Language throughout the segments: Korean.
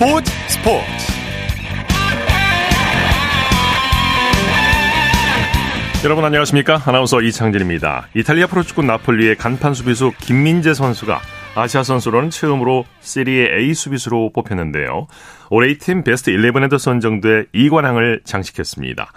스포츠 스포츠. 여러분 안녕하십니까? 아나운서 이창진입니다. 이탈리아 프로축구 나폴리의 간판 수비수 김민재 선수가 아시아 선수로는 처음으로 시리에 A 수비수로 뽑혔는데요. 올해 팀 베스트 11에도 선정돼 이관왕을 장식했습니다.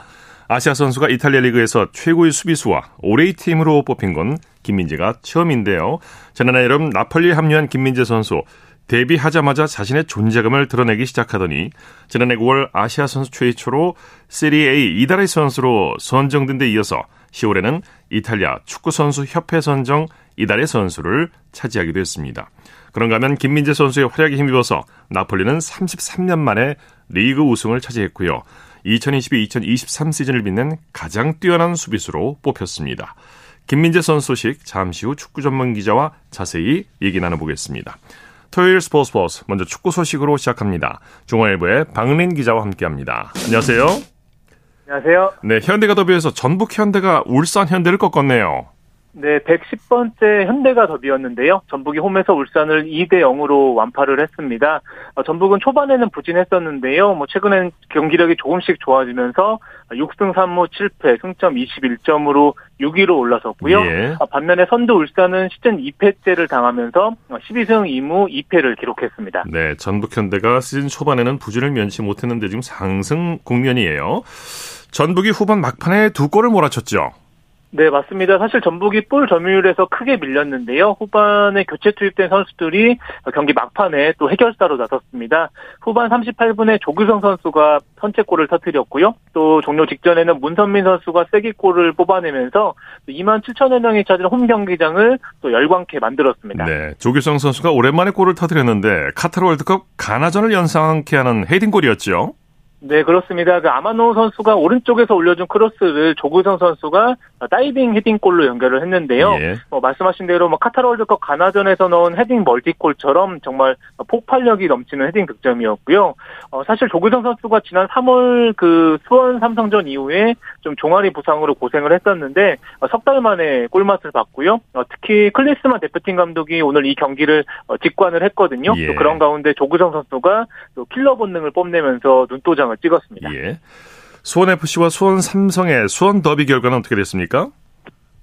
아시아 선수가 이탈리아 리그에서 최고의 수비수와 올해의 팀으로 뽑힌 건 김민재가 처음인데요. 지난해 여름 나폴리에 합류한 김민재 선수 데뷔하자마자 자신의 존재감을 드러내기 시작하더니 지난해 9월 아시아 선수 최초로 세리A 이달의 선수로 선정된 데 이어서 10월에는 이탈리아 축구 선수 협회 선정 이달의 선수를 차지하기도 했습니다. 그런가 하면 김민재 선수의 활약에 힘입어서 나폴리는 33년 만에 리그 우승을 차지했고요. 2022-2023 시즌을 빛낸 가장 뛰어난 수비수로 뽑혔습니다. 김민재 선수 소식 잠시 후 축구 전문 기자와 자세히 얘기 나눠보겠습니다. 토요일 스포츠 스포츠 먼저 축구 소식으로 시작합니다. 중앙일보의 박린 기자와 함께합니다. 안녕하세요. 안녕하세요. 네, 현대가 더비에서 전북 현대가 울산 현대를 꺾었네요. 네, 110번째 현대가 더비였는데요. 전북이 홈에서 울산을 2대 0으로 완파를 했습니다. 어, 전북은 초반에는 부진했었는데요. 뭐 최근엔 경기력이 조금씩 좋아지면서 6승 3무 7패, 승점 21점으로 6위로 올라섰고요. 예. 어, 반면에 선두 울산은 시즌 2패째를 당하면서 12승 2무 2패를 기록했습니다. 네, 전북 현대가 시즌 초반에는 부진을 면치 못했는데 지금 상승 국면이에요. 전북이 후반 막판에 두 골을 몰아쳤죠. 네, 맞습니다. 사실 전북이 볼 점유율에서 크게 밀렸는데요. 후반에 교체 투입된 선수들이 경기 막판에 또 해결사로 나섰습니다. 후반 38분에 조규성 선수가 선제골을 터뜨렸고요. 또 종료 직전에는 문선민 선수가 쐐기골을 뽑아내면서 2만 7천여 명이 찾은 홈 경기장을 또 열광케 만들었습니다. 네, 조규성 선수가 오랜만에 골을 터뜨렸는데 카타르 월드컵 가나전을 연상케 하는 헤딩골이었죠. 네, 그렇습니다. 그 아마노 선수가 오른쪽에서 올려준 크로스를 조규성 선수가 다이빙 헤딩골로 연결을 했는데요. 예. 뭐 말씀하신 대로 뭐 카타르 월드컵 가나전에서 넣은 헤딩 멀티골처럼 정말 폭발력이 넘치는 헤딩 득점이었고요. 어, 사실 조구성 선수가 지난 3월 그 수원 삼성전 이후에 좀 종아리 부상으로 고생을 했었는데 어, 석달 만에 골맛을 봤고요. 어, 특히 클리스만 대표팀 감독이 오늘 이 경기를 어, 직관을 했거든요. 예. 또 그런 가운데 조구성 선수가 또 킬러 본능을 뽐내면서 눈도장을 영상을 찍었습니다. 예. 수원 FC와 수원 삼성의 수원 더비 결과는 어떻게 됐습니까?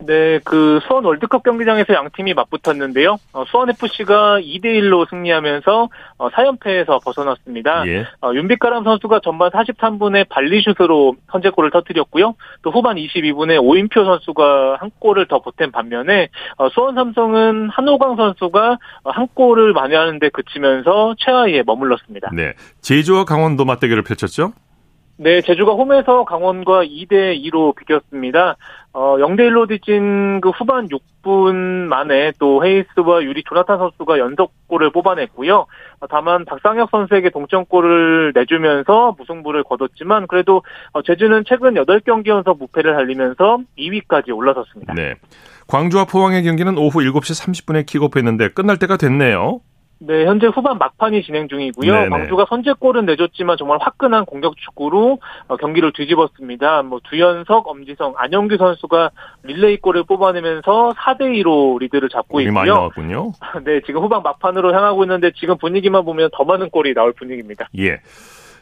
네, 그 수원 월드컵 경기장에서 양 팀이 맞붙었는데요. 어, 수원 FC가 2대 1로 승리하면서 어, 4연패에서 벗어났습니다. 예. 어, 윤빛가람 선수가 전반 43분에 발리슛으로 선제골을 터뜨렸고요. 또 후반 22분에 오인표 선수가 한 골을 더 보탠 반면에 어, 수원 삼성은 한호광 선수가 한 골을 만회하는데 그치면서 최하위에 머물렀습니다. 네, 제주와 강원도 맞대결을 펼쳤죠? 네, 제주가 홈에서 강원과 2대 2로 비겼습니다. 어, 0대 1로 뒤진 그 후반 6분 만에 또 헤이스와 유리 조나탄 선수가 연속골을 뽑아냈고요. 어, 다만 박상혁 선수에게 동점골을 내주면서 무승부를 거뒀지만 그래도 어, 제주는 최근 8경기 연속 무패를 달리면서 2위까지 올라섰습니다. 네. 광주와 포항의 경기는 오후 7시 30분에 킥오프했는데 끝날 때가 됐네요. 네, 현재 후반 막판이 진행 중이고요. 네네. 광주가 선제골은 내줬지만 정말 화끈한 공격 축구로 어, 경기를 뒤집었습니다. 뭐 두현석, 엄지성, 안영규 선수가 릴레이 골을 뽑아내면서 4대 2로 리드를 잡고 있고요. 많이 나왔군요. 네, 지금 후반 막판으로 향하고 있는데 지금 분위기만 보면 더 많은 골이 나올 분위기입니다. 예.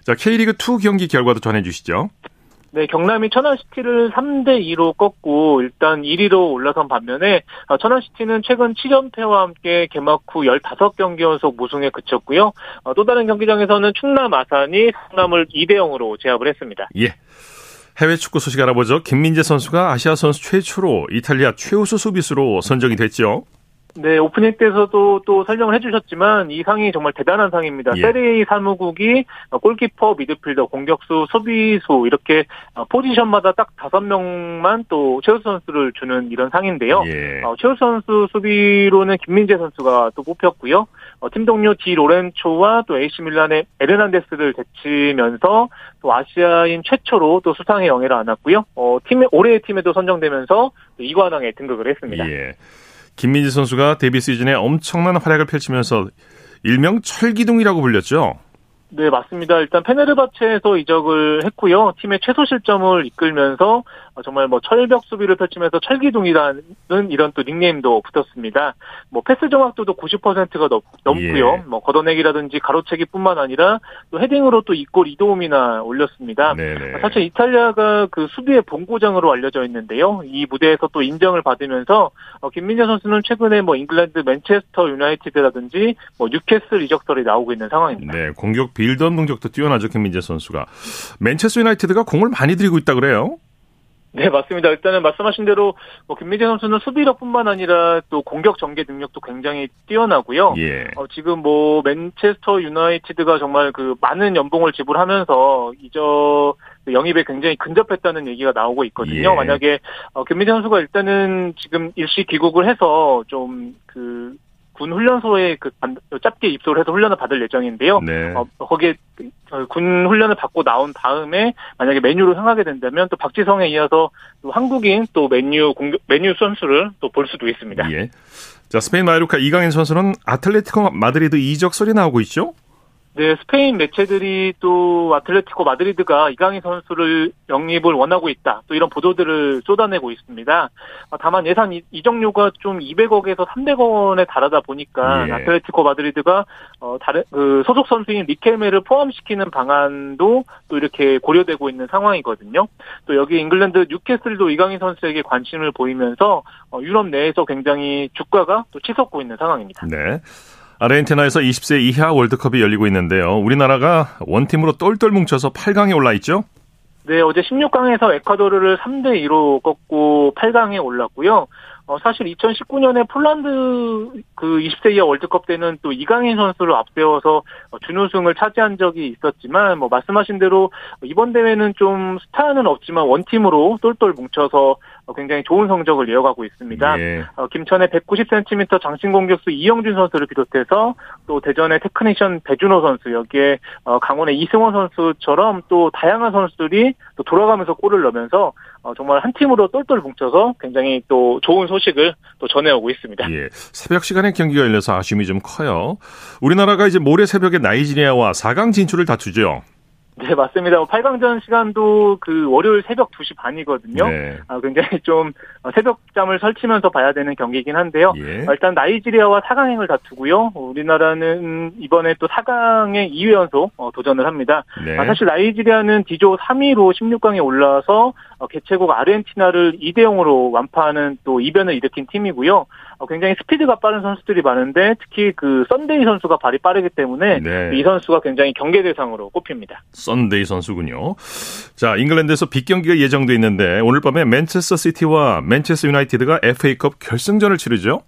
자, K리그 2 경기 결과도 전해 주시죠. 네, 경남이 천안시티를 3대 2로 꺾고 일단 1위로 올라선 반면에 어, 천안시티는 최근 7연패와 함께 개막 후 15경기 연속 무승에 그쳤고요. 어, 또 다른 경기장에서는 충남 아산이 성남을 2대 0으로 제압을 했습니다. 예. 해외 축구 소식 알아보죠. 김민재 선수가 아시아 선수 최초로 이탈리아 최우수 수비수로 선정이 됐죠. 네, 오프닝 때서도 또 설명을 해주셨지만 이 상이 정말 대단한 상입니다. 예. 세리에 사무국이 골키퍼, 미드필더, 공격수, 수비수 이렇게 포지션마다 딱 다섯 명만 또 최우수 선수를 주는 이런 상인데요. 예. 어, 최우수 선수 수비로는 김민재 선수가 또 뽑혔고요. 어, 팀 동료 디 로렌초와 또 AC 밀란의 에르난데스를 제치면서 또 아시아인 최초로 또 수상의 영예를 안았고요. 어, 팀 올해의 팀에도 선정되면서 이관왕에 등극을 했습니다. 예. 김민지 선수가 데뷔 시즌에 엄청난 활약을 펼치면서 일명 철기둥이라고 불렸죠. 네, 맞습니다. 일단 페네르바체에서 이적을 했고요. 팀의 최소 실점을 이끌면서 정말 뭐 철벽 수비를 펼치면서 철기둥이라는 이런 또 닉네임도 붙었습니다. 뭐 패스 정확도도 90%가 넘, 넘고요. 예. 뭐 걷어내기라든지 가로채기뿐만 아니라 또 헤딩으로 또 이골 이도움이나 올렸습니다. 네네. 사실 이탈리아가 그 수비의 본고장으로 알려져 있는데요. 이 무대에서 또 인정을 받으면서 어, 김민재 선수는 최근에 뭐 잉글랜드 맨체스터 유나이티드라든지 뭐 뉴캐슬 이적설이 나오고 있는 상황입니다. 네, 공격 빌드업 능력도 뛰어나죠 김민재 선수가. 맨체스터 유나이티드가 공을 많이 들이고 있다 그래요? 네, 맞습니다. 일단은 말씀하신 대로 뭐 김민재 선수는 수비력뿐만 아니라 또 공격 전개 능력도 굉장히 뛰어나고요. 예. 어, 지금 뭐 맨체스터 유나이티드가 정말 그 많은 연봉을 지불하면서 이적 영입에 굉장히 근접했다는 얘기가 나오고 있거든요. 예. 만약에 어, 김민재 선수가 일단은 지금 일시 귀국을 해서 좀그 군 훈련소에 그 짧게 입소를 해서 훈련을 받을 예정인데요. 네. 어, 거기에 그, 군 훈련을 받고 나온 다음에 만약에 맨유로 향하게 된다면 또 박지성에 이어서 또 한국인 또 맨유 공격 맨유 선수를 또 볼 수도 있습니다. 예. 자 스페인 마요르카 이강인 선수는 아틀레티코 마드리드 이적설이 나오고 있죠? 네, 스페인 매체들이 또 아틀레티코 마드리드가 이강인 선수를 영입을 원하고 있다. 또 이런 보도들을 쏟아내고 있습니다. 아, 다만 예상 이적료가 좀 200억에서 300억 원에 달하다 보니까 예. 아틀레티코 마드리드가 어 다른 그 소속 선수인 리켈메를 포함시키는 방안도 또 이렇게 고려되고 있는 상황이거든요. 또 여기 잉글랜드 뉴캐슬도 이강인 선수에게 관심을 보이면서 어 유럽 내에서 굉장히 주가가 또 치솟고 있는 상황입니다. 네. 아르헨티나에서 20세 이하 월드컵이 열리고 있는데요. 우리나라가 원팀으로 똘똘 뭉쳐서 8강에 올라 있죠? 네, 어제 16강에서 에콰도르를 3대 2로 꺾고 8강에 올랐고요. 어, 사실 2019년에 폴란드 그 20세 이하 월드컵 때는 또 이강인 선수를 앞세워서 준우승을 차지한 적이 있었지만 뭐 말씀하신 대로 이번 대회는 좀 스타는 없지만 원팀으로 똘똘 뭉쳐서 굉장히 좋은 성적을 이어가고 있습니다. 예. 어, 김천의 190cm 장신 공격수 이영준 선수를 비롯해서 또 대전의 테크니션 배준호 선수 여기에 어, 강원의 이승원 선수처럼 또 다양한 선수들이 또 돌아가면서 골을 넣으면서 어, 정말 한 팀으로 똘똘 뭉쳐서 굉장히 또 좋은 소식을 또 전해오고 있습니다. 예. 새벽 시간에 경기가 열려서 아쉬움이 좀 커요. 우리나라가 이제 모레 새벽에 나이지리아와 4강 진출을 다투죠. 네, 맞습니다. 8강전 뭐 시간도 그 월요일 새벽 2시 반이거든요. 네. 아, 굉장히 좀 새벽잠을 설치면서 봐야 되는 경기이긴 한데요. 예. 일단 나이지리아와 4강행을 다투고요. 우리나라는 이번에 또 4강에 2회 연속 어, 도전을 합니다. 네. 아, 사실 나이지리아는 D조 3위로 16강에 올라와서 어, 개최국 아르헨티나를 2대 0으로 완파하는 또 이변을 일으킨 팀이고요. 어, 굉장히 스피드가 빠른 선수들이 많은데 특히 그 썬데이 선수가 발이 빠르기 때문에 네. 이 선수가 굉장히 경계 대상으로 꼽힙니다. 썬데이 선수군요. 자, 잉글랜드에서 빅경기가 예정돼 있는데 오늘 밤에 맨체스터 시티와 맨체스터 유나이티드가 FA컵 결승전을 치르죠.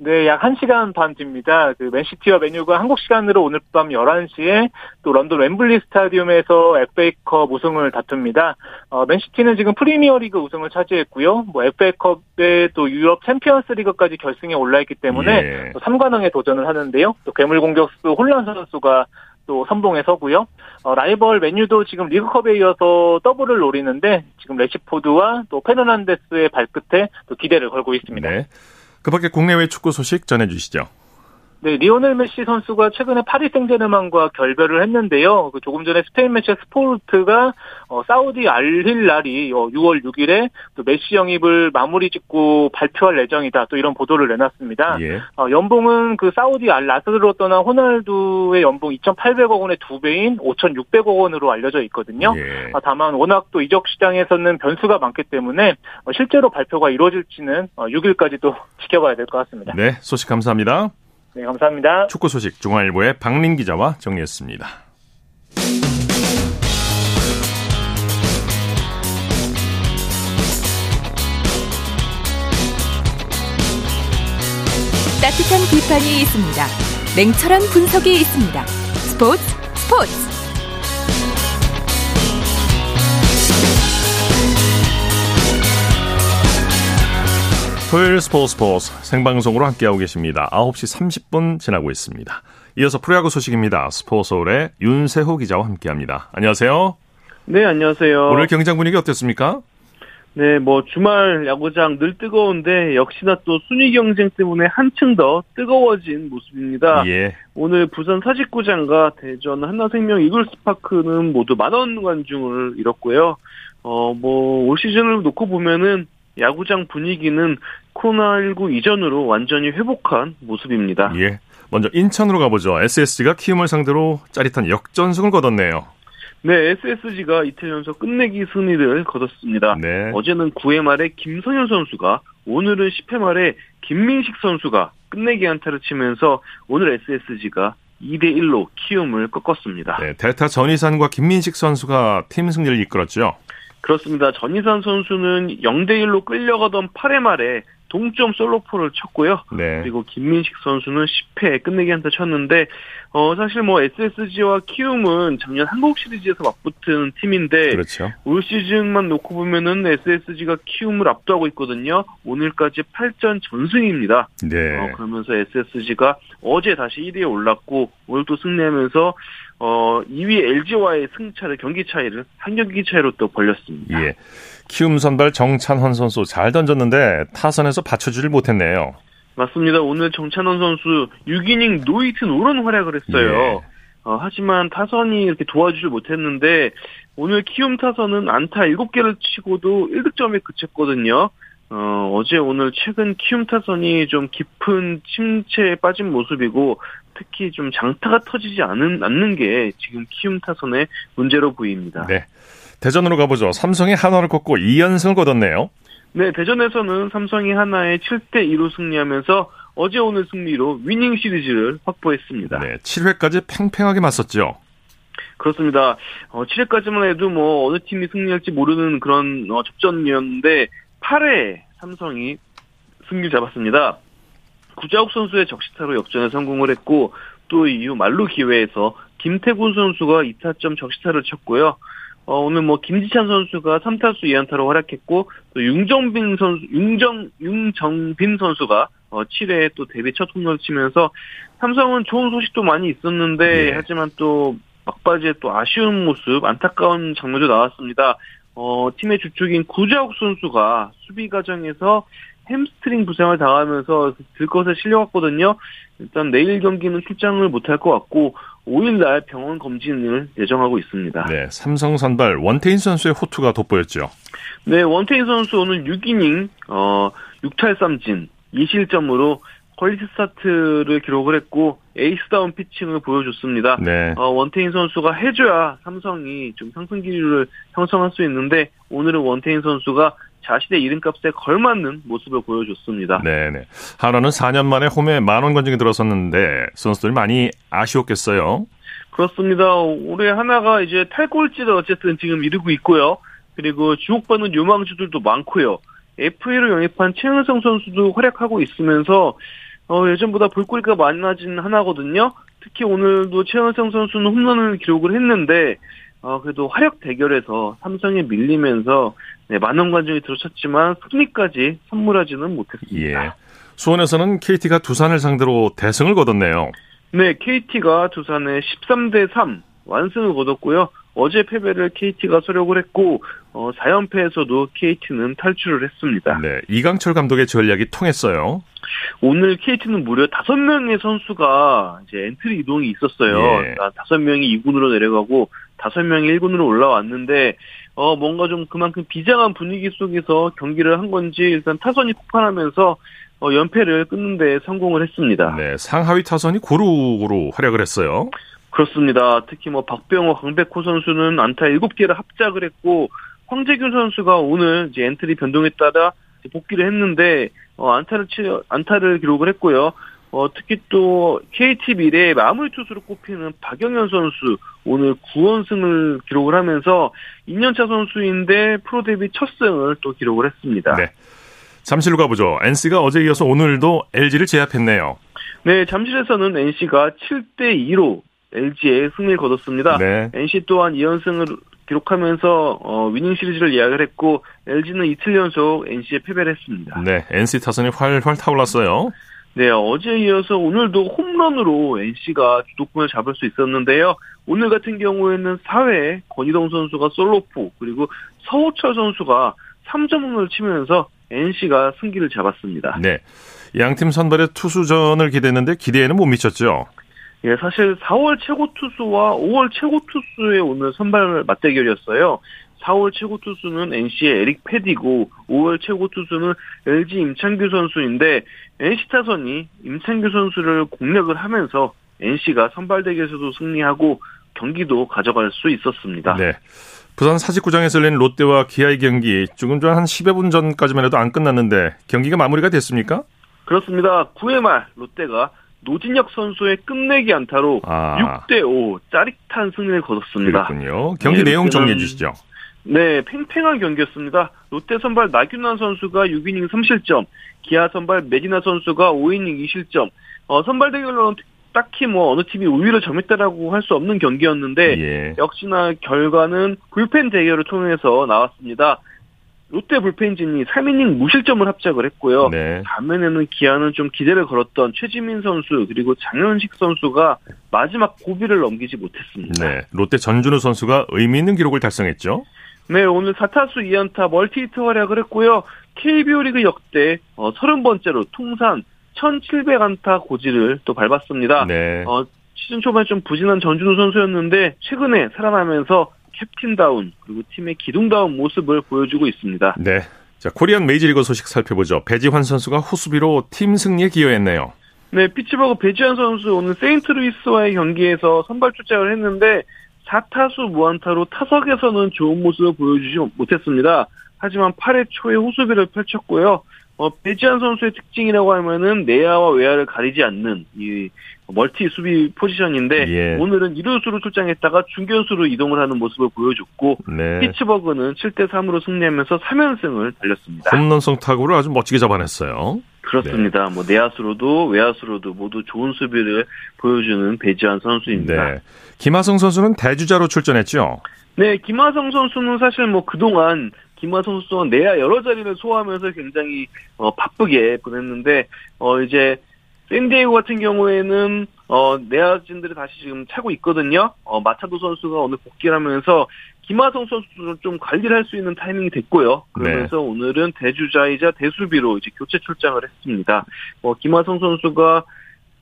네, 약 1시간 반 뒤입니다. 그 맨시티와 맨유가 한국 시간으로 오늘 밤 11시에 또 런던 웸블리 스타디움에서 FA컵 우승을 다툽니다. 어, 맨시티는 지금 프리미어리그 우승을 차지했고요. 뭐 FA컵에 또 유럽 챔피언스 리그까지 결승에 올라 있기 때문에 예. 3관왕에 도전을 하는데요. 또 괴물 공격수 홀란 선수가 또 선봉에 서고요. 어, 라이벌 맨유도 지금 리그컵에 이어서 더블을 노리는데 지금 래시포드와 또 페르난데스의 발끝에 또 기대를 걸고 있습니다. 네. 그 밖에 국내외 축구 소식 전해주시죠. 네, 리오넬 메시 선수가 최근에 파리 생제르맹과 결별을 했는데요. 그 조금 전에 스페인 매체 스포르트가 어, 사우디 알힐랄이 어, 6월 6일에 또 메시 영입을 마무리 짓고 발표할 예정이다. 또 이런 보도를 내놨습니다. 예. 어, 연봉은 그 사우디 알 나스르로 떠난 호날두의 연봉 2,800억 원의 두 배인 5,600억 원으로 알려져 있거든요. 예. 아, 다만 워낙 또 이적 시장에서는 변수가 많기 때문에 어, 실제로 발표가 이루어질지는 6일까지 어, 또 지켜봐야 될 것 같습니다. 네, 소식 감사합니다. 네, 감사합니다. 축구 소식 중앙일보의 박민 기자와 정리했습니다. 따뜻한 비판이 있습니다. 냉철한 분석이 있습니다. 스포츠 스포츠 토요일 스포츠 스포츠 생방송으로 함께하고 계십니다. 9시 30분 지나고 있습니다. 이어서 프로야구 소식입니다. 스포츠홀의 윤세호 기자와 함께합니다. 안녕하세요. 네, 안녕하세요. 오늘 경장 분위기 어땠습니까? 네, 뭐 주말 야구장 늘 뜨거운데 역시나 또 순위 경쟁 때문에 한층 더 뜨거워진 모습입니다. 예. 오늘 부산 사직구장과 대전 한나생명 이글스파크는 모두 만원 관중을 잃었고요. 어, 뭐, 올 시즌을 놓고 보면은 야구장 분위기는 코로나19 이전으로 완전히 회복한 모습입니다. 예. 먼저 인천으로 가보죠. SSG가 키움을 상대로 짜릿한 역전승을 거뒀네요. 네, SSG가 이틀 연속 끝내기 승리를 거뒀습니다. 네. 어제는 9회 말에 김성현 선수가, 오늘은 10회 말에 김민식 선수가 끝내기 안타를 치면서 오늘 SSG가 2대1로 키움을 꺾었습니다. 네, 대타 전희산과 김민식 선수가 팀 승리를 이끌었죠. 그렇습니다. 전희산 선수는 0대1로 끌려가던 8회 말에 동점 솔로포를 쳤고요. 네. 그리고 김민식 선수는 10회 끝내기 한타 쳤는데 어 사실 뭐 SSG와 키움은 작년 한국 시리즈에서 맞붙은 팀인데 그렇죠. 올 시즌만 놓고 보면은 SSG가 키움을 압도하고 있거든요. 오늘까지 8전 전승입니다. 네. 어, 그러면서 SSG가 어제 다시 1위에 올랐고 오늘 또 승리하면서 어 2위 LG와의 승차를 경기 차이를 한 경기 차이로 또 벌렸습니다. 예. 키움 선발 정찬헌 선수 잘 던졌는데 타선에서 받쳐주질 못했네요. 맞습니다. 오늘 정찬헌 선수 6이닝 노히트 노런 활약을 했어요. 예. 어, 하지만 타선이 이렇게 도와주질 못했는데 오늘 키움 타선은 안타 7개를 치고도 1득점에 그쳤거든요. 어, 어제 오늘 최근 키움 타선이 좀 깊은 침체에 빠진 모습이고 특히 좀 장타가 터지지 않은, 않는 게 지금 키움 타선의 문제로 보입니다. 네. 대전으로 가보죠. 삼성이 한화를 꺾고 2연승을 거뒀네요. 네, 대전에서는 삼성이 하나에 7대 2로 승리하면서 어제 오늘 승리로 위닝 시리즈를 확보했습니다. 네, 7회까지 팽팽하게 맞섰죠. 그렇습니다. 어, 7회까지만 해도 뭐 어느 팀이 승리할지 모르는 그런 어, 접전이었는데 8회 삼성이 승리를 잡았습니다. 구자욱 선수의 적시타로 역전에 성공을 했고 또 이후 말루 기회에서 김태군 선수가 2타점 적시타를 쳤고요. 어, 오늘 뭐 김지찬 선수가 3타수 2안타로 활약했고 또 윤정빈 선수 윤정 윤정빈 선수가 어, 7회에 또 데뷔 첫 홈런을 치면서 삼성은 좋은 소식도 많이 있었는데 네. 하지만 또 막바지에 또 아쉬운 모습 안타까운 장면도 나왔습니다. 어, 팀의 주축인 구자욱 선수가 수비 과정에서 햄스트링 부상을 당하면서 들것에 실려갔거든요. 일단 내일 경기는 출장을 못할 것 같고 5일날 병원 검진을 예정하고 있습니다. 네, 삼성 선발 원태인 선수의 호투가 돋보였죠. 네, 원태인 선수 오늘 6이닝 어 6탈삼진 2실점으로 퀄리티 스타트를 기록을 했고 에이스다운 피칭을 보여줬습니다. 네. 어, 원태인 선수가 해줘야 삼성이 좀 상승 기류를 형성할 수 있는데 오늘은 원태인 선수가 자신의 이름값에 걸맞는 모습을 보여줬습니다. 네네. 하나는 4년 만에 홈에 만원 관중이 들어섰는데 선수들이 많이 아쉬웠겠어요. 그렇습니다. 올해 하나가 이제 탈골지를 어쨌든 지금 이루고 있고요. 그리고 주목받는 유망주들도 많고요. FA로 영입한 최은성 선수도 활약하고 있으면서 어, 예전보다 볼거리가 많아진 하나거든요. 특히 오늘도 최은성 선수는 홈런을 기록을 했는데 어, 그래도 화력 대결에서 삼성에 밀리면서 네, 많은 관중이 들어섰지만 승리까지 선물하지는 못했습니다. 예. 수원에서는 KT가 두산을 상대로 대승을 거뒀네요. 네, KT가 두산에 13대 3 완승을 거뒀고요. 어제 패배를 KT가 설욕을 했고 어, 4연패에서도 KT는 탈출을 했습니다. 네, 이강철 감독의 전략이 통했어요. 오늘 KT는 무려 5명의 선수가 이제 엔트리 이동이 있었어요. 예. 그러니까 5명이 2군으로 내려가고 5명이 1군으로 올라왔는데 어 뭔가 좀 그만큼 비장한 분위기 속에서 경기를 한 건지 일단 타선이 폭발하면서 어, 연패를 끊는 데 성공을 했습니다. 네, 상하위 타선이 고루고루 활약을 했어요. 그렇습니다. 특히 뭐 박병호, 강백호 선수는 안타 7개를 합작을 했고 황재균 선수가 오늘 이제 엔트리 변동에 따라 복귀를 했는데 어, 안타를 치 안타를 기록을 했고요. 어, 특히 또 KT 미래의 마무리 투수로 꼽히는 박영현 선수 오늘 9원승을 기록을 하면서 2년차 선수인데 프로 데뷔 첫 승을 또 기록을 했습니다. 네. 잠실로 가보죠. NC가 어제 이어서 오늘도 LG를 제압했네요. 네, 잠실에서는 NC가 7대 2로 LG에 승리를 거뒀습니다. 네. NC 또한 2연승을 기록하면서 어, 위닝 시리즈를 예약을 했고 LG는 이틀 연속 NC에 패배를 했습니다. 네, NC 타선이 활활 타올랐어요. 네, 어제 이어서 오늘도 홈런으로 NC가 주도권을 잡을 수 있었는데요. 오늘 같은 경우에는 4회 권희동 선수가 솔로포 그리고 서호철 선수가 3점 홈런을 치면서 NC가 승기를 잡았습니다. 네. 양팀 선발의 투수전을 기대했는데 기대에는 못 미쳤죠. 예, 사실 4월 최고 투수와 5월 최고 투수의 오늘 선발 맞대결이었어요. 4월 최고 투수는 NC의 에릭 패디고 5월 최고 투수는 LG 임창규 선수인데 NC 타선이 임창규 선수를 공략을 하면서 NC가 선발 대결에서도 승리하고 경기도 가져갈 수 있었습니다. 네. 부산 사직구장에서 열린 롯데와 기아의 경기 조금 전 한 10여 분 전까지만 해도 안 끝났는데 경기가 마무리가 됐습니까? 그렇습니다. 9회 말 롯데가 노진혁 선수의 끝내기 안타로 아. 6대 5 짜릿한 승리를 거뒀습니다. 그렇군요. 경기 네, 내용 정리해 주시죠. 네, 팽팽한 경기였습니다. 롯데 선발 나균환 선수가 6이닝 3실점, 기아 선발 메디나 선수가 5이닝 2실점. 어, 선발 대결로는 딱히 뭐 어느 팀이 우위를 점했다라고 할 수 없는 경기였는데 예. 역시나 결과는 불펜 대결을 통해서 나왔습니다. 롯데 불펜진이 3이닝 무실점을 합작을 했고요. 네. 반면에는 기아는 좀 기대를 걸었던 최지민 선수 그리고 장현식 선수가 마지막 고비를 넘기지 못했습니다. 네. 롯데 전준우 선수가 의미 있는 기록을 달성했죠. 네, 오늘 4타수 2안타 멀티히트 활약을 했고요. KBO 리그 역대 30번째로 어, 통산 1,700안타 고지를 또 밟았습니다. 네. 어, 시즌 초반에 좀 부진한 전준우 선수였는데 최근에 살아나면서 캡틴다운 그리고 팀의 기둥다운 모습을 보여주고 있습니다. 네. 자, 코리안 메이저리그 소식 살펴보죠. 배지환 선수가 호수비로 팀 승리에 기여했네요. 네, 피츠버그 배지환 선수 오늘 세인트루이스와의 경기에서 선발 출장을 했는데 4타수 무안타로 타석에서는 좋은 모습을 보여주지 못했습니다. 하지만 8회 초에 호수비를 펼쳤고요. 어, 배지한 선수의 특징이라고 하면은 내야와 외야를 가리지 않는 이 멀티 수비 포지션인데 예. 오늘은 1루수로 출장했다가 중견수로 이동을 하는 모습을 보여줬고 네. 피츠버그는 7대 3으로 승리하면서 3연승을 달렸습니다. 홈런성 타구를 아주 멋지게 잡아냈어요. 그렇습니다. 네. 뭐 내야수로도 외야수로도 모두 좋은 수비를 보여주는 배지한 선수입니다. 네. 김하성 선수는 대주자로 출전했죠. 네, 김하성 선수는 사실 뭐 그동안 김하성 선수는 내야 여러 자리를 소화하면서 굉장히 어, 바쁘게 보냈는데 어 이제 샌디에고 같은 경우에는 어 내야진들이 다시 지금 차고 있거든요. 어 마차도 선수가 오늘 복귀를 하면서 김하성 선수도 좀 관리를 할 수 있는 타이밍이 됐고요. 그러면서 네. 오늘은 대주자이자 대수비로 이제 교체 출장을 했습니다. 어 김하성 선수가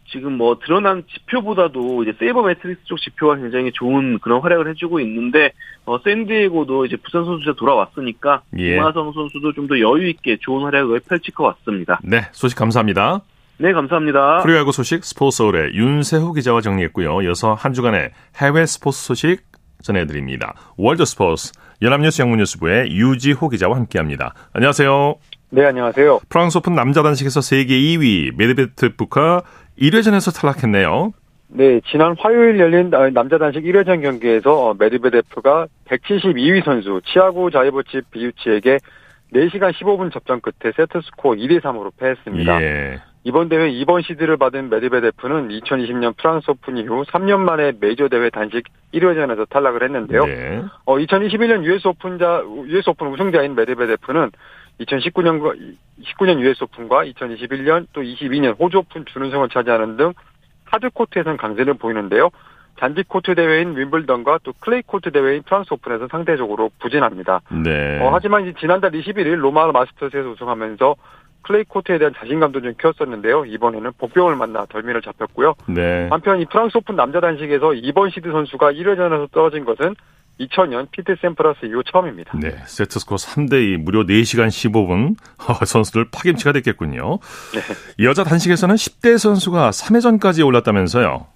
지금 뭐 드러난 지표보다도 이제 세이버 매트릭스 쪽 지표가 굉장히 좋은 그런 활약을 해주고 있는데 어 샌디에고도 이제 부상 선수가 돌아왔으니까 예. 김하성 선수도 좀 더 여유 있게 좋은 활약을 펼칠 것 같습니다. 네, 소식 감사합니다. 네, 감사합니다. 프로야구 소식 스포츠 서울의 윤세호 기자와 정리했고요. 이어서 한 주간의 해외 스포츠 소식 전해드립니다. 월드 스포츠 연합뉴스 영문뉴스부의 유지호 기자와 함께합니다. 안녕하세요. 네, 안녕하세요. 프랑스 오픈 남자 단식에서 세계 2위 메드베데프가 1회전에서 탈락했네요. 네, 지난 화요일 열린 남자 단식 1회전 경기에서 메드베데프가 172위 선수 치아고 세이보치 비우드에게 4시간 15분 접전 끝에 세트 스코어 2대 3으로 패했습니다. 예. 이번 대회 2번 시드를 받은 메드베데프는 2020년 프랑스 오픈 이후 3년 만에 메이저 대회 단식 1회전에서 탈락을 했는데요. 네. 어, 2021년 US 오픈자 US 오픈 우승자인 메드베데프는 2019년과 19년 US 오픈과 2021년 또 22년 호주 오픈 준우승을 차지하는 등 하드 코트에선 강세를 보이는데요. 잔디 코트 대회인 윔블던과 또 클레이 코트 대회인 프랑스 오픈에서 상대적으로 부진합니다. 네. 어, 하지만 지난달 21일 로마 마스터스에서 우승하면서 클레이 코트에 대한 자신감도 좀 키웠었는데요. 이번에는 복병을 만나 덜미를 잡혔고요. 네. 한편 이 프랑스 오픈 남자 단식에서 2번 시드 선수가 1회전에서 떨어진 것은 2000년 피트 샘프러스 이후 처음입니다. 네, 세트스코어 3대2 무려 4시간 15분 선수들 파김치가 됐겠군요. 네. 여자 단식에서는 10대 선수가 3회전까지 올랐다면서요.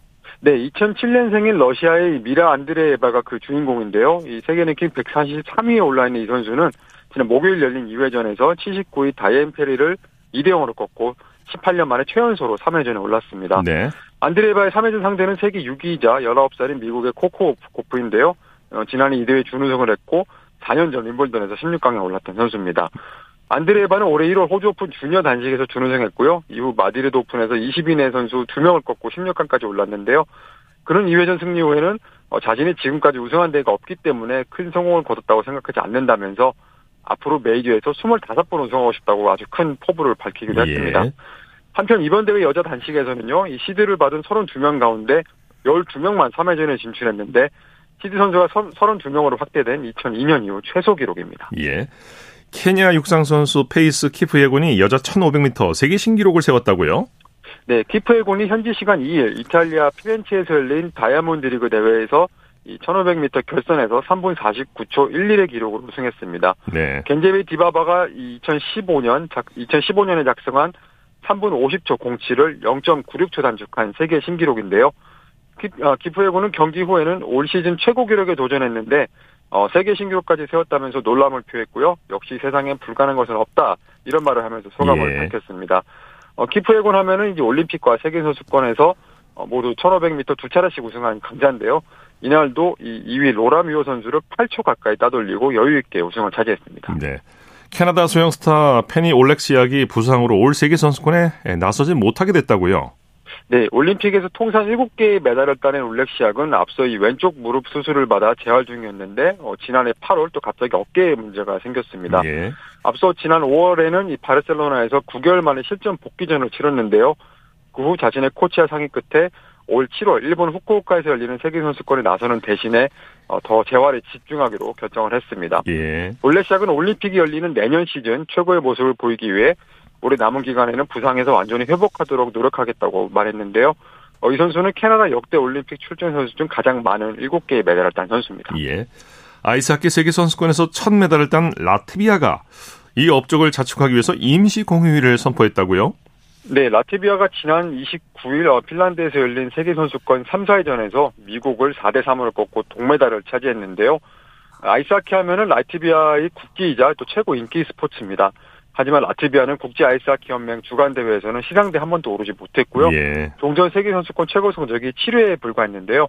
네, 2007년생인 러시아의 미라 안드레예바가 그 주인공인데요. 이 세계 랭킹 143위에 올라 있는 이 선수는 지난 목요일 열린 2회전에서 79위 다이앤 패리를 2대 0으로 꺾고 18년 만에 최연소로 3회전에 올랐습니다. 네. 안드레바의 3회전 상대는 세계 6위이자 19살인 미국의 코코 고프인데요. 어, 지난해 이 대회 준우승을 했고 4년 전 윈블던에서 16강에 올랐던 선수입니다. 안드레바는 올해 1월 호주 오픈 주니어 단식에서 준우승했고요. 이후 마드리드 오픈에서 20위 내 선수 2명을 꺾고 16강까지 올랐는데요. 그런 2회전 승리 후에는 어, 자신이 지금까지 우승한 데가 없기 때문에 큰 성공을 거뒀다고 생각하지 않는다면서 앞으로 메이저에서 25번 우승하고 싶다고 아주 큰 포부를 밝히기도 예. 했습니다. 한편 이번 대회 여자 단식에서는요, 이 시드를 받은 32명 가운데 12명만 3회전에 진출했는데, 시드 선수가 32명으로 확대된 2002년 이후 최소 기록입니다. 예. 케냐 육상 선수 페이스 키프예곤이 여자 1500m 세계 신기록을 세웠다고요? 네, 키프예곤이 현지 시간 2일 이탈리아 피렌체에서 열린 다이아몬드 리그 대회에서 이 1500m 결선에서 3분 49초 11의 기록으로 우승했습니다. 네. 겐제베 디바바가 2015년 2015년에 작성한 3분 50초 07을 0.96초 단축한 세계 신기록인데요. 어, 기프에고는 경기 후에는 올 시즌 최고 기록에 도전했는데 어, 세계 신기록까지 세웠다면서 놀람을 표했고요. 역시 세상엔 불가능한 것은 없다 이런 말을 하면서 소감을 예. 밝혔습니다. 어, 키프에곤 하면은 이제 올림픽과 세계 선수권에서 어, 모두 1500m 두 차례씩 우승한 강자인데요. 이날도 이 2위 로라미오 선수를 8초 가까이 따돌리고 여유 있게 우승을 차지했습니다. 네. 캐나다 수영 스타 페니 올렉시약이 부상으로 올 세계 선수권에 나서지 못하게 됐다고요. 네, 올림픽에서 통산 7개의 메달을 따낸 올렉시약은 앞서 이 왼쪽 무릎 수술을 받아 재활 중이었는데 어, 지난해 8월 또 갑자기 어깨에 문제가 생겼습니다. 예. 앞서 지난 5월에는 이 바르셀로나에서 9개월 만에 실전 복귀전을 치렀는데요. 그 후 자신의 코치와 상의 끝에 올 7월 일본 후쿠오카에서 열리는 세계선수권에 나서는 대신에 어, 더 재활에 집중하기로 결정을 했습니다. 예. 올레시작은 올림픽이 열리는 내년 시즌 최고의 모습을 보이기 위해 올해 남은 기간에는 부상에서 완전히 회복하도록 노력하겠다고 말했는데요. 어, 이 선수는 캐나다 역대 올림픽 출전 선수 중 가장 많은 7개의 메달을 딴 선수입니다. 예. 아이스하키 세계선수권에서 첫 메달을 딴 라트비아가 이 업적을 자축하기 위해서 임시 공휴일을 선포했다고요? 네, 라트비아가 지난 29일 어, 핀란드에서 열린 세계선수권 3, 4회전에서 미국을 4대 3으로 꺾고 동메달을 차지했는데요. 아이스하키 하면은 라트비아의 국기이자 또 최고 인기 스포츠입니다. 하지만 라트비아는 국제 아이스하키 연맹 주간 대회에서는 시상대 한 번도 오르지 못했고요. 예. 종전 세계 선수권 최고 성적이 7회에 불과했는데요.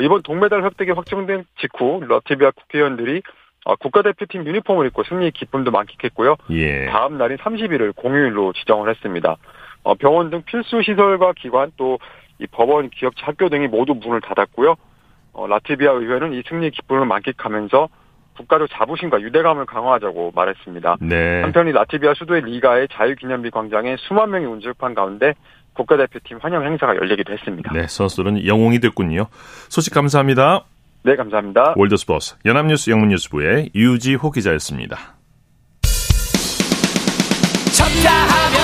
이번 동메달 획득이 확정된 직후 라트비아 국회의원들이 어, 국가대표팀 유니폼을 입고 승리의 기쁨도 만끽했고요. 예. 다음 날인 30일을 공휴일로 지정을 했습니다. 어, 병원 등 필수 시설과 기관 또 이 법원, 기업체, 학교 등이 모두 문을 닫았고요. 어, 라트비아 의회는 이 승리의 기쁨을 만끽하면서 국가적 자부심과 유대감을 강화하자고 말했습니다. 네. 한편 이 라트비아 수도의 리가의 자유기념비 광장에 수만 명이 운집한 가운데 국가대표팀 환영 행사가 열리기도 했습니다. 네, 선수들은 영웅이 됐군요. 소식 감사합니다. 네, 감사합니다. 월드스포스 연합뉴스 영문뉴스부의 유지호 기자였습니다. 쳤다 하면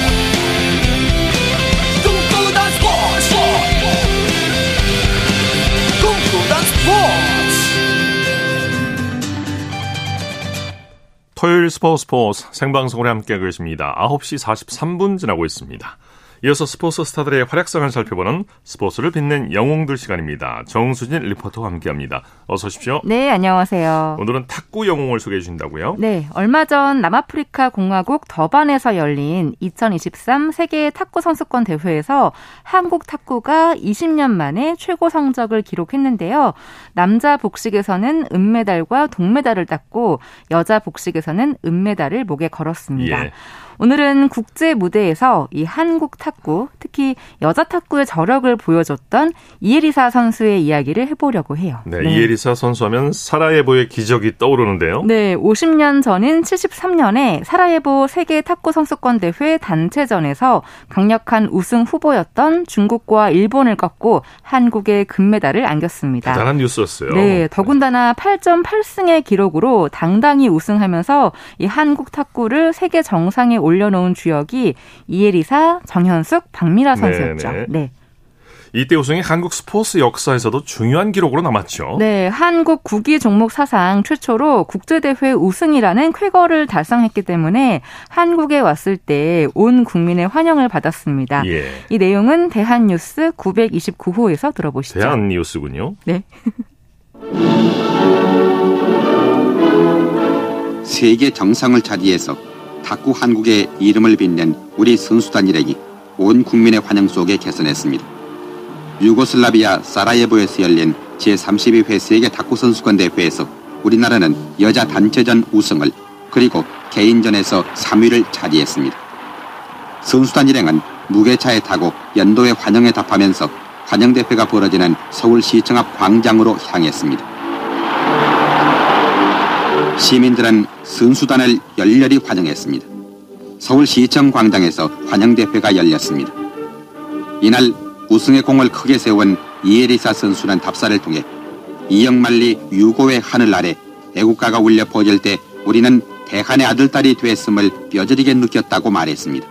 토요일 스포츠 스포츠 생방송으로 함께하고 계십니다. 9시 43분 지나고 있습니다. 이어서 스포츠 스타들의 활약상을 살펴보는 스포츠를 빛낸 영웅들 시간입니다. 정수진 리포터와 함께합니다. 어서 오십시오. 네, 안녕하세요. 오늘은 탁구 영웅을 소개해 주신다고요? 네, 얼마 전 남아프리카 공화국 더반에서 열린 2023 세계 탁구 선수권 대회에서 한국 탁구가 20년 만에 최고 성적을 기록했는데요. 남자 복식에서는 은메달과 동메달을 땄고 여자 복식에서는 은메달을 목에 걸었습니다. 예. 오늘은 국제 무대에서 이 한국 탁구, 특히 여자 탁구의 저력을 보여줬던 이에리사 선수의 이야기를 해보려고 해요. 네, 네. 이에리사 선수하면 사라예보의 기적이 떠오르는데요. 네, 50년 전인 73년에 사라예보 세계 탁구 선수권 대회 단체전에서 강력한 우승 후보였던 중국과 일본을 꺾고 한국의 금메달을 안겼습니다. 대단한 뉴스였어요. 네, 더군다나 8.8승의 기록으로 당당히 우승하면서 이 한국 탁구를 세계 정상에 올 올려놓은 주역이 이혜리사, 정현숙, 박미라 선수였죠. 네네. 네. 이때 우승이 한국 스포츠 역사에서도 중요한 기록으로 남았죠. 네, 한국 국기 종목 사상 최초로 국제대회 우승이라는 쾌거를 달성했기 때문에 한국에 왔을 때 온 국민의 환영을 받았습니다. 예. 이 내용은 대한뉴스 929호에서 들어보시죠. 대한뉴스군요. 네. 세계 정상을 차지해서 탁구 한국의 이름을 빛낸 우리 선수단 일행이 온 국민의 환영 속에 개선했습니다. 유고슬라비아 사라예보에서 열린 제32회 세계 탁구 선수권 대회에서 우리나라는 여자 단체전 우승을 그리고 개인전에서 3위를 차지했습니다. 선수단 일행은 무게차에 타고 연도의 환영에 답하면서 환영대회가 벌어지는 서울시청 앞 광장으로 향했습니다. 시민들은 선수단을 열렬히 환영했습니다. 서울시청 광장에서 환영대회가 열렸습니다. 이날 우승의 공을 크게 세운 이에리사 선수는 답사를 통해 이영만리 유고의 하늘 아래 애국가가 울려 퍼질 때 우리는 대한의 아들딸이 되었음을 뼈저리게 느꼈다고 말했습니다.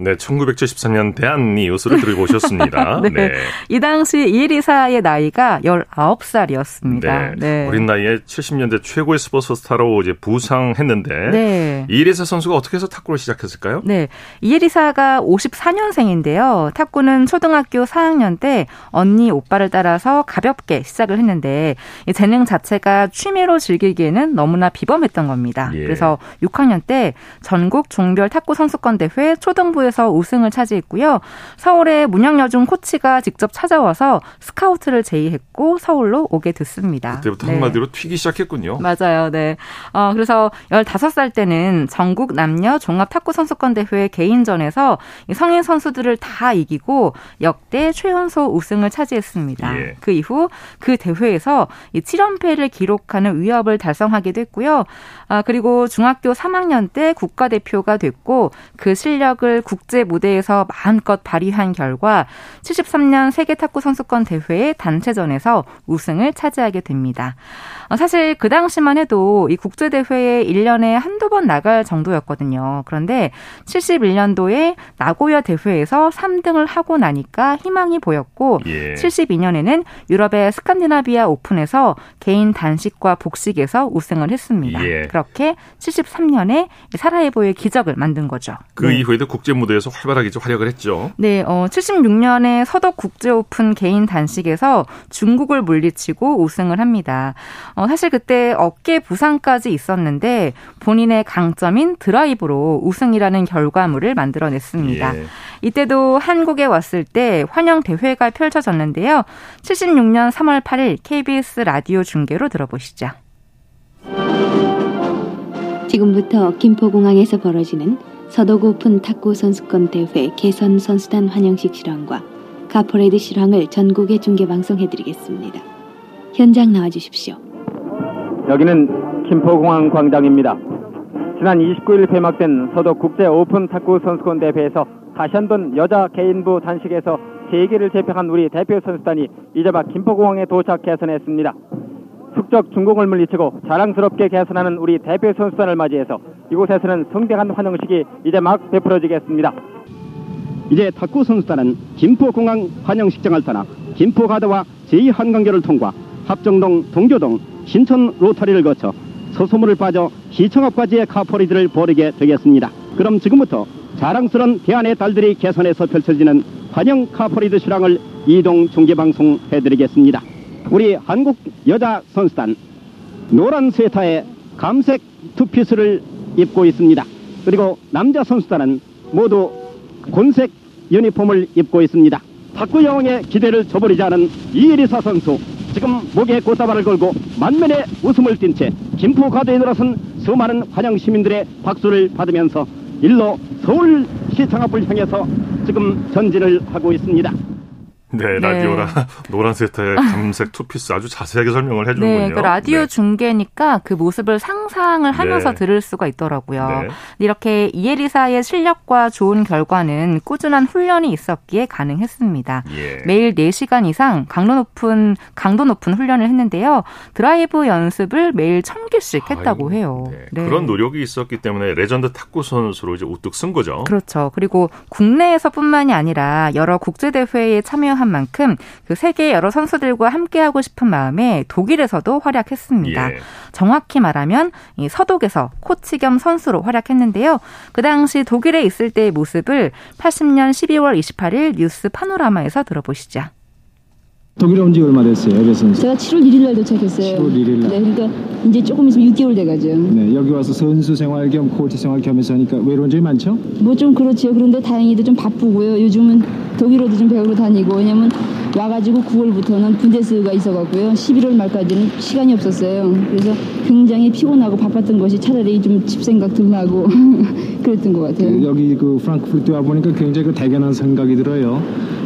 네, 1973년 대한뉴스를 들고 오셨습니다. 네. 네. 이 당시 이 리사의 나이가 19살이었습니다. 네. 네. 어린 나이에 70년대 최고의 스포츠 스타로 이제 부상했는데 네. 이 리사 선수가 어떻게 해서 탁구를 시작했을까요? 네. 이 리사가 54년생인데요. 탁구는 초등학교 4학년 때 언니 오빠를 따라서 가볍게 시작을 했는데 재능 자체가 취미로 즐기기에는 너무나 비범했던 겁니다. 예. 그래서 6학년 때 전국 종별 탁구 선수권 대회 초등부에 서울에서 우승을 차지했고요. 서울의 문영여중 코치가 직접 찾아와서 스카우트를 제의했고 서울로 오게 됐습니다. 그때부터 네. 한마디로 튀기 시작했군요. 맞아요. 네. 어, 그래서 15살 때는 전국 남녀 종합 탁구 선수권 대회 개인전에서 성인 선수들을 다 이기고 역대 최연소 우승을 차지했습니다. 예. 그 이후 그 대회에서 7연패를 기록하는 위협을 달성하기도 했고요. 아, 그리고 중학교 3학년 때 국가대표가 됐고 그 실력을 국 국제 무대에서 마음껏 발휘한 결과 73년 세계 탁구 선수권 대회의 단체전에서 우승을 차지하게 됩니다. 어, 사실 그 당시만 해도 이 국제 대회에 1년에 한두 번 나갈 정도였거든요. 그런데 71년도에 나고야 대회에서 3등을 하고 나니까 희망이 보였고 예. 72년에는 유럽의 스칸디나비아 오픈에서 개인 단식과 복식에서 우승을 했습니다. 예. 그렇게 73년에 사라예보의 기적을 만든 거죠. 그 네. 이후에도 국제 무대 에서 활발하게 활약을 했죠. 네, 어, 76년에 서독 국제 오픈 개인 단식에서 중국을 물리치고 우승을 합니다. 어, 사실 그때 어깨 부상까지 있었는데 본인의 강점인 드라이브로 우승이라는 결과물을 만들어냈습니다. 예. 이때도 한국에 왔을 때 환영 대회가 펼쳐졌는데요. 76년 3월 8일 KBS 라디오 중계로 들어보시죠. 지금부터 김포공항에서 벌어지는 서독 오픈 탁구 선수권 대회 개선 선수단 환영식 실황과 카퍼레이드 실황을 전국에 중계 방송해드리겠습니다. 현장 나와주십시오. 여기는 김포공항 광장입니다. 지난 29일 개막된 서독 국제 오픈 탁구 선수권 대회에서 다시 한 번 여자 개인부 단식에서 세계를 제패한 우리 대표 선수단이 이제 막 김포공항에 도착 개선했습니다. 숙적 중공을 물리치고 자랑스럽게 개선하는 우리 대표 선수단을 맞이해서 이곳에서는 성대한 환영식이 이제 막 베풀어지겠습니다. 이제 탁구 선수단은 김포공항 환영식장을 떠나 김포가드와 제2한강교를 통과 합정동, 동교동, 신천 로터리를 거쳐 서소문을 빠져 시청 앞까지의 카포리드를 벌이게 되겠습니다. 그럼 지금부터 자랑스러운 대안의 딸들이 개선해서 펼쳐지는 환영 카포리드 실황을 이동 중계방송 해드리겠습니다. 우리 한국 여자 선수단 노란 세타에 감색 투피스를 입고 있습니다. 그리고 남자 선수단은 모두 곤색 유니폼을 입고 있습니다. 탁구 여왕의 기대를 저버리지 않은 이리사 선수 지금 목에 꽃다발을 걸고 만면에 웃음을 띤 채 김포 가드에 들어선 수많은 환영 시민들의 박수를 받으면서 일로 서울 시청 앞을 향해서 지금 전진을 하고 있습니다. 네, 라디오라 네. 노란색의 감색 투피스 아주 자세하게 설명을 해주는군요. 네, 그 라디오 네. 중계니까 그 모습을 상상을 하면서 네. 들을 수가 있더라고요. 네. 이렇게 이에리사의 실력과 좋은 결과는 꾸준한 훈련이 있었기에 가능했습니다. 예. 매일 4시간 이상 강도 높은 강도 높은 훈련을 했는데요. 드라이브 연습을 매일 1000개씩 했다고 아유, 해요. 네. 그런 노력이 있었기 때문에 레전드 탁구 선수로 이제 우뚝 선 거죠. 그렇죠. 그리고 국내에서뿐만이 아니라 여러 국제 대회에 참여 참여한 만큼 그 세계 여러 선수들과 함께하고 싶은 마음에 독일에서도 활약했습니다. 예. 정확히 말하면 이 서독에서 코치 겸 선수로 활약했는데요. 그 당시 독일에 있을 때의 모습을 80년 12월 28일 뉴스 파노라마에서 들어보시죠. 독일에 온 지 얼마 됐어요, 에베 선수? 제가 7월 1일 날 도착했어요. 7월 1일 날. 네, 그러니까 이제 조금 있으면 6개월 돼가죠. 네, 여기 와서 선수 생활 겸 코치 생활 겸해서 하니까 외로운 점이 많죠? 뭐 좀 그렇지요. 그런데 다행히도 좀 바쁘고요. 요즘은 독일어도 좀 배우러 다니고 왜냐면 와가지고 9월부터는 분데스가 있어갖고요. 11월 말까지는 시간이 없었어요. 그래서 굉장히 피곤하고 바빴던 것이 차라리 좀 집 생각 덜 나고 그랬던 것 같아요. 여기 그 프랑크푸르트 와 보니까 굉장히 그 대견한 생각이 들어요.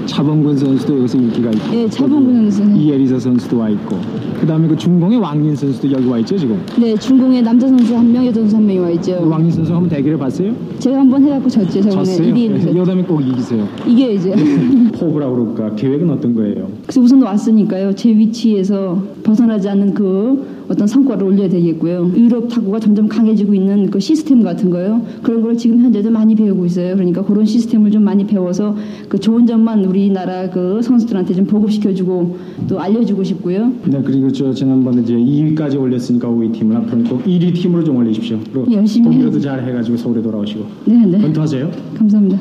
차범근 선수도 여기서 인기가 있고. 네, 차범근 선수. 이예리사 선수도 와 있고. 그다음에 그 중공의 왕린 선수도 여기 와 있죠 지금. 네, 중공의 남자 선수 한 명, 여자 선수 한 명이 와 있죠. 왕린 선수 한번 대결해 봤어요? 제가 한번 해갖고 졌죠. 저번에 졌어요. 1위 여담에 꼭 이기세요. 이겨야죠. 호브라고 그럴까 계획은 어떤 거예요? 그래서 우선 왔으니까요. 제 위치에서 벗어나지 않는 그 어떤 성과를 올려야 되겠고요. 유럽 탁구가 점점 강해지고 있는 그 시스템 같은 거요. 그런 걸 지금 현재도 많이 배우고 있어요. 그러니까 그런 시스템을 좀 많이 배워서 그 좋은 점만 우리나라 그 선수들한테 좀 보급시켜주고 또 알려주고 싶고요. 네, 그리고 저 지난번에 이제 2위까지 올렸으니까 5위 팀을 앞으로는 꼭 1위 팀으로 좀 올리십시오. 그리고 열심히 동료도 잘 해가지고 서울에 돌아오시고. 네, 네. 건투하세요. 감사합니다.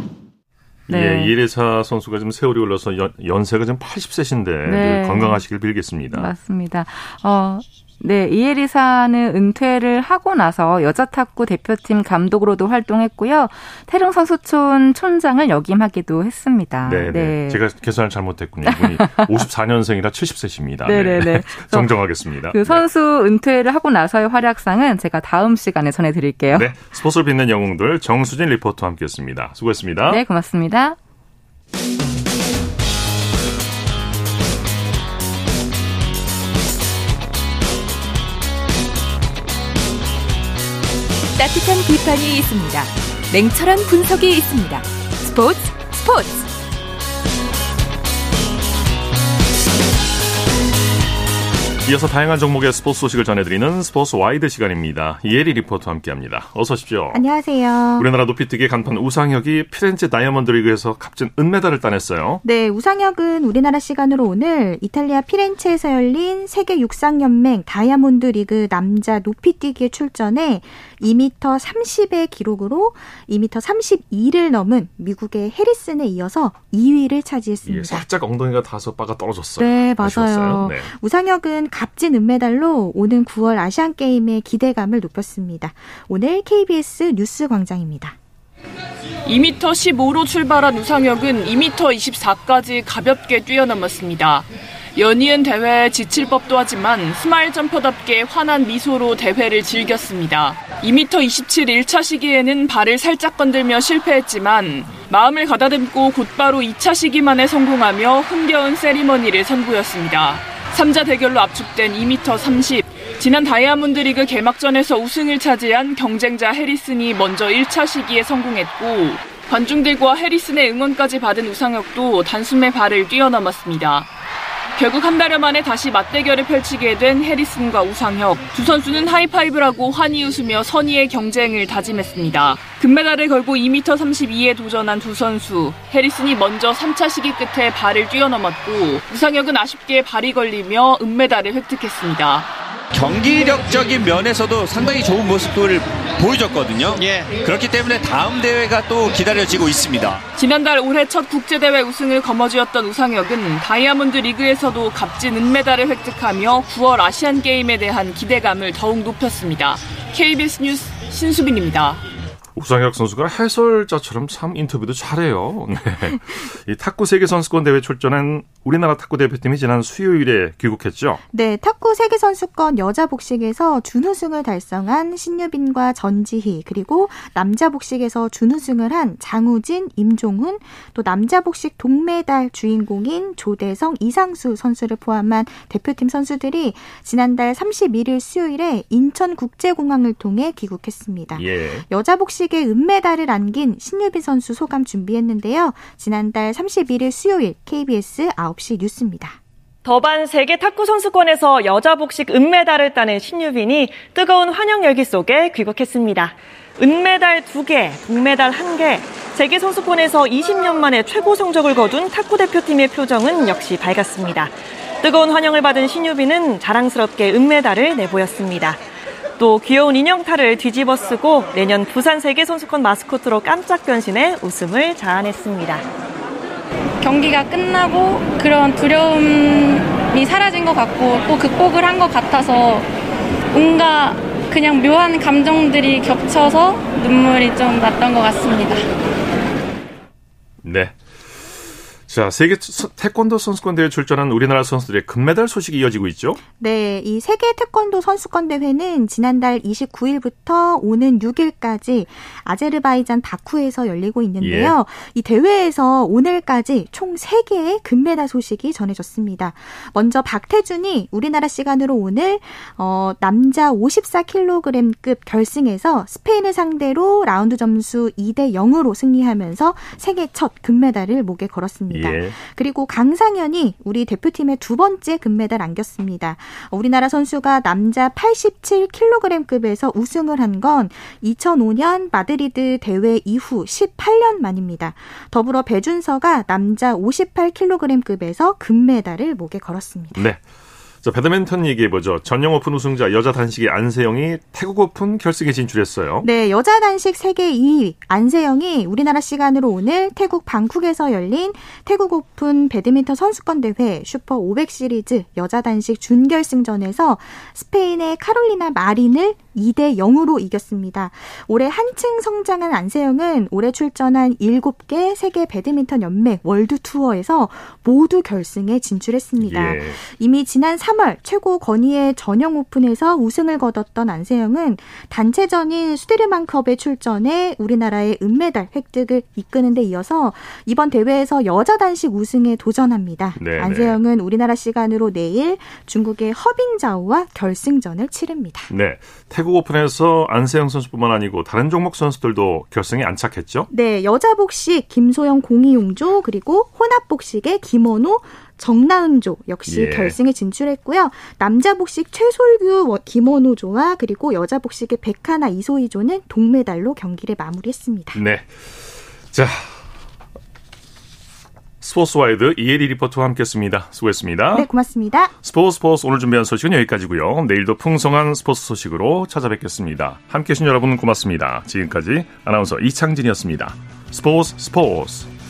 네. 예, 이래사 선수가 지금 세월이 올라서 연, 연세가 지금 80세신데 네. 건강하시길 빌겠습니다. 맞습니다. 어, 네, 이에리사는 은퇴를 하고 나서 여자 탁구 대표팀 감독으로도 활동했고요. 태릉 선수촌 촌장을 역임하기도 했습니다. 네, 네. 제가 계산을 잘못했군요. 이분이 54년생이라 70세십니다. 네, 네, 네. 정정하겠습니다. 그 선수 은퇴를 하고 나서의 활약상은 제가 다음 시간에 전해드릴게요. 네, 스포츠를 빛낸 영웅들 정수진 리포터와 함께했습니다. 수고했습니다. 네, 고맙습니다. 따뜻한 비판이 있습니다. 냉철한 분석이 있습니다. 스포츠 스포츠 이어서 다양한 종목의 스포츠 소식을 전해드리는 스포츠 와이드 시간입니다. 이혜리 리포터와 함께합니다. 어서 오십시오. 안녕하세요. 우리나라 높이뛰기 간판 우상혁이 피렌체 다이아몬드 리그에서 값진 은메달을 따냈어요. 네, 우상혁은 우리나라 시간으로 오늘 이탈리아 피렌체에서 열린 세계 육상연맹 다이아몬드 리그 남자 높이뛰기에 출전해 2m 30의 기록으로 2m 32를 넘은 미국의 해리슨에 이어서 2위를 차지했습니다. 예, 살짝 엉덩이가 닿아서 바가 떨어졌어요. 네, 맞아요. 네. 우상혁은 값진 은메달로 오는 9월 아시안 게임의 기대감을 높였습니다. 오늘 KBS 뉴스 광장입니다. 2m 15로 출발한 우상혁은 2m 24까지 가볍게 뛰어넘었습니다. 연이은 대회에 지칠 법도 하지만 스마일 점퍼답게 환한 미소로 대회를 즐겼습니다. 2m 27 1차 시기에는 발을 살짝 건들며 실패했지만 마음을 가다듬고 곧바로 2차 시기만에 성공하며 흥겨운 세리머니를 선보였습니다. 3자 대결로 압축된 2m 30. 지난 다이아몬드 리그 개막전에서 우승을 차지한 경쟁자 해리슨이 먼저 1차 시기에 성공했고 관중들과 해리슨의 응원까지 받은 우상혁도 단숨에 발을 뛰어넘었습니다. 결국 한 달여 만에 다시 맞대결을 펼치게 된 해리슨과 우상혁. 두 선수는 하이파이브를 하고 환히 웃으며 선의의 경쟁을 다짐했습니다. 금메달을 걸고 2m 32에 도전한 두 선수. 해리슨이 먼저 3차 시기 끝에 발을 뛰어넘었고 우상혁은 아쉽게 발이 걸리며 은메달을 획득했습니다. 경기력적인 면에서도 상당히 좋은 모습을 보여줬거든요. 예. 그렇기 때문에 다음 대회가 또 기다려지고 있습니다. 지난달 올해 첫 국제대회 우승을 거머쥐었던 우상혁은 다이아몬드 리그에서도 값진 은메달을 획득하며 9월 아시안 게임에 대한 기대감을 더욱 높였습니다. KBS 뉴스 신수빈입니다. 우상혁 선수가 해설자처럼 참 인터뷰도 잘해요. 네. 이 탁구 세계 선수권 대회 출전한 우리나라 탁구 대표팀이 지난 수요일에 귀국했죠. 네, 탁구 세계 선수권 여자 복식에서 준우승을 달성한 신유빈과 전지희 그리고 남자 복식에서 준우승을 한 장우진, 임종훈 또 남자 복식 동메달 주인공인 조대성, 이상수 선수를 포함한 대표팀 선수들이 지난달 31일 수요일에 인천국제공항을 통해 귀국했습니다. 예. 여자 복식 에 은메달을 안긴 신유빈 선수 소감 준비했는데요. 지난달 31일 수요일 KBS 9시 뉴스입니다. 더반 세계 탁구 선수권에서 여자 복식 은메달을 따낸 신유빈이 뜨거운 환영 열기 속에 귀국했습니다. 은메달 2개, 동메달 1개, 세계 선수권에서 20년 만에 최고 성적을 거둔 탁구 대표팀의 표정은 역시 밝았습니다. 뜨거운 환영을 받은 신유빈은 자랑스럽게 은메달을 내보였습니다. 또 귀여운 인형탈을 뒤집어 쓰고 내년 부산 세계 선수권 마스코트로 깜짝 변신해 웃음을 자아냈습니다. 경기가 끝나고 그런 두려움이 사라진 것 같고 또 극복을 한 것 같아서 뭔가 그냥 묘한 감정들이 겹쳐서 눈물이 좀 났던 것 같습니다. 네. 자, 세계 태권도 선수권 대회 출전한 우리나라 선수들의 금메달 소식이 이어지고 있죠? 네, 이 세계 태권도 선수권 대회는 지난달 29일부터 오는 6일까지 아제르바이잔 바쿠에서 열리고 있는데요. 예. 이 대회에서 오늘까지 총 3개의 금메달 소식이 전해졌습니다. 먼저 박태준이 우리나라 시간으로 오늘 어, 남자 54kg급 결승에서 스페인을 상대로 라운드 점수 2대 0으로 승리하면서 세계 첫 금메달을 목에 걸었습니다. 있습니다. 예. 그리고 강상현이 우리 대표팀의 두 번째 금메달 안겼습니다. 우리나라 선수가 남자 87kg급에서 우승을 한 건 2005년 마드리드 대회 이후 18년 만입니다. 더불어 배준서가 남자 58kg급에서 금메달을 목에 걸었습니다. 네. 자, 배드민턴 얘기해보죠. 전영 오픈 우승자 여자 단식의 안세영이 태국 오픈 결승에 진출했어요. 네, 여자 단식 세계 2위 안세영이 우리나라 시간으로 오늘 태국 방콕에서 열린 태국 오픈 배드민턴 선수권 대회 슈퍼 500 시리즈 여자 단식 준결승전에서 스페인의 카롤리나 마린을 2대 0으로 이겼습니다. 올해 한층 성장한 안세영은 올해 출전한 7개 세계 배드민턴 연맹 월드 투어에서 모두 결승에 진출했습니다. 예. 이미 지난 3 3월 최고 권위의 전영 오픈에서 우승을 거뒀던 안세영은 단체전인 수디르만컵에 출전해 우리나라의 은메달 획득을 이끄는 데 이어서 이번 대회에서 여자 단식 우승에 도전합니다. 네네. 안세영은 우리나라 시간으로 내일 중국의 허빙자오와 결승전을 치릅니다. 네. 태국 오픈에서 안세영 선수뿐만 아니고 다른 종목 선수들도 결승에 안착했죠? 네. 여자 복식 김소영 공이용조 그리고 혼합 복식의 김원호 정나은조 역시 예. 결승에 진출했고요. 남자 복식 최솔규 김원호조와 그리고 여자 복식의 백하나 이소희조는 동메달로 경기를 마무리했습니다. 네. 자. 스포츠와이드 이혜리 리포터와 함께했습니다. 수고했습니다. 네, 고맙습니다. 스포츠 스포츠 오늘 준비한 소식은 여기까지고요. 내일도 풍성한 스포츠 소식으로 찾아뵙겠습니다. 함께해 주신 여러분 고맙습니다. 지금까지 아나운서 이창진이었습니다. 스포츠 스포츠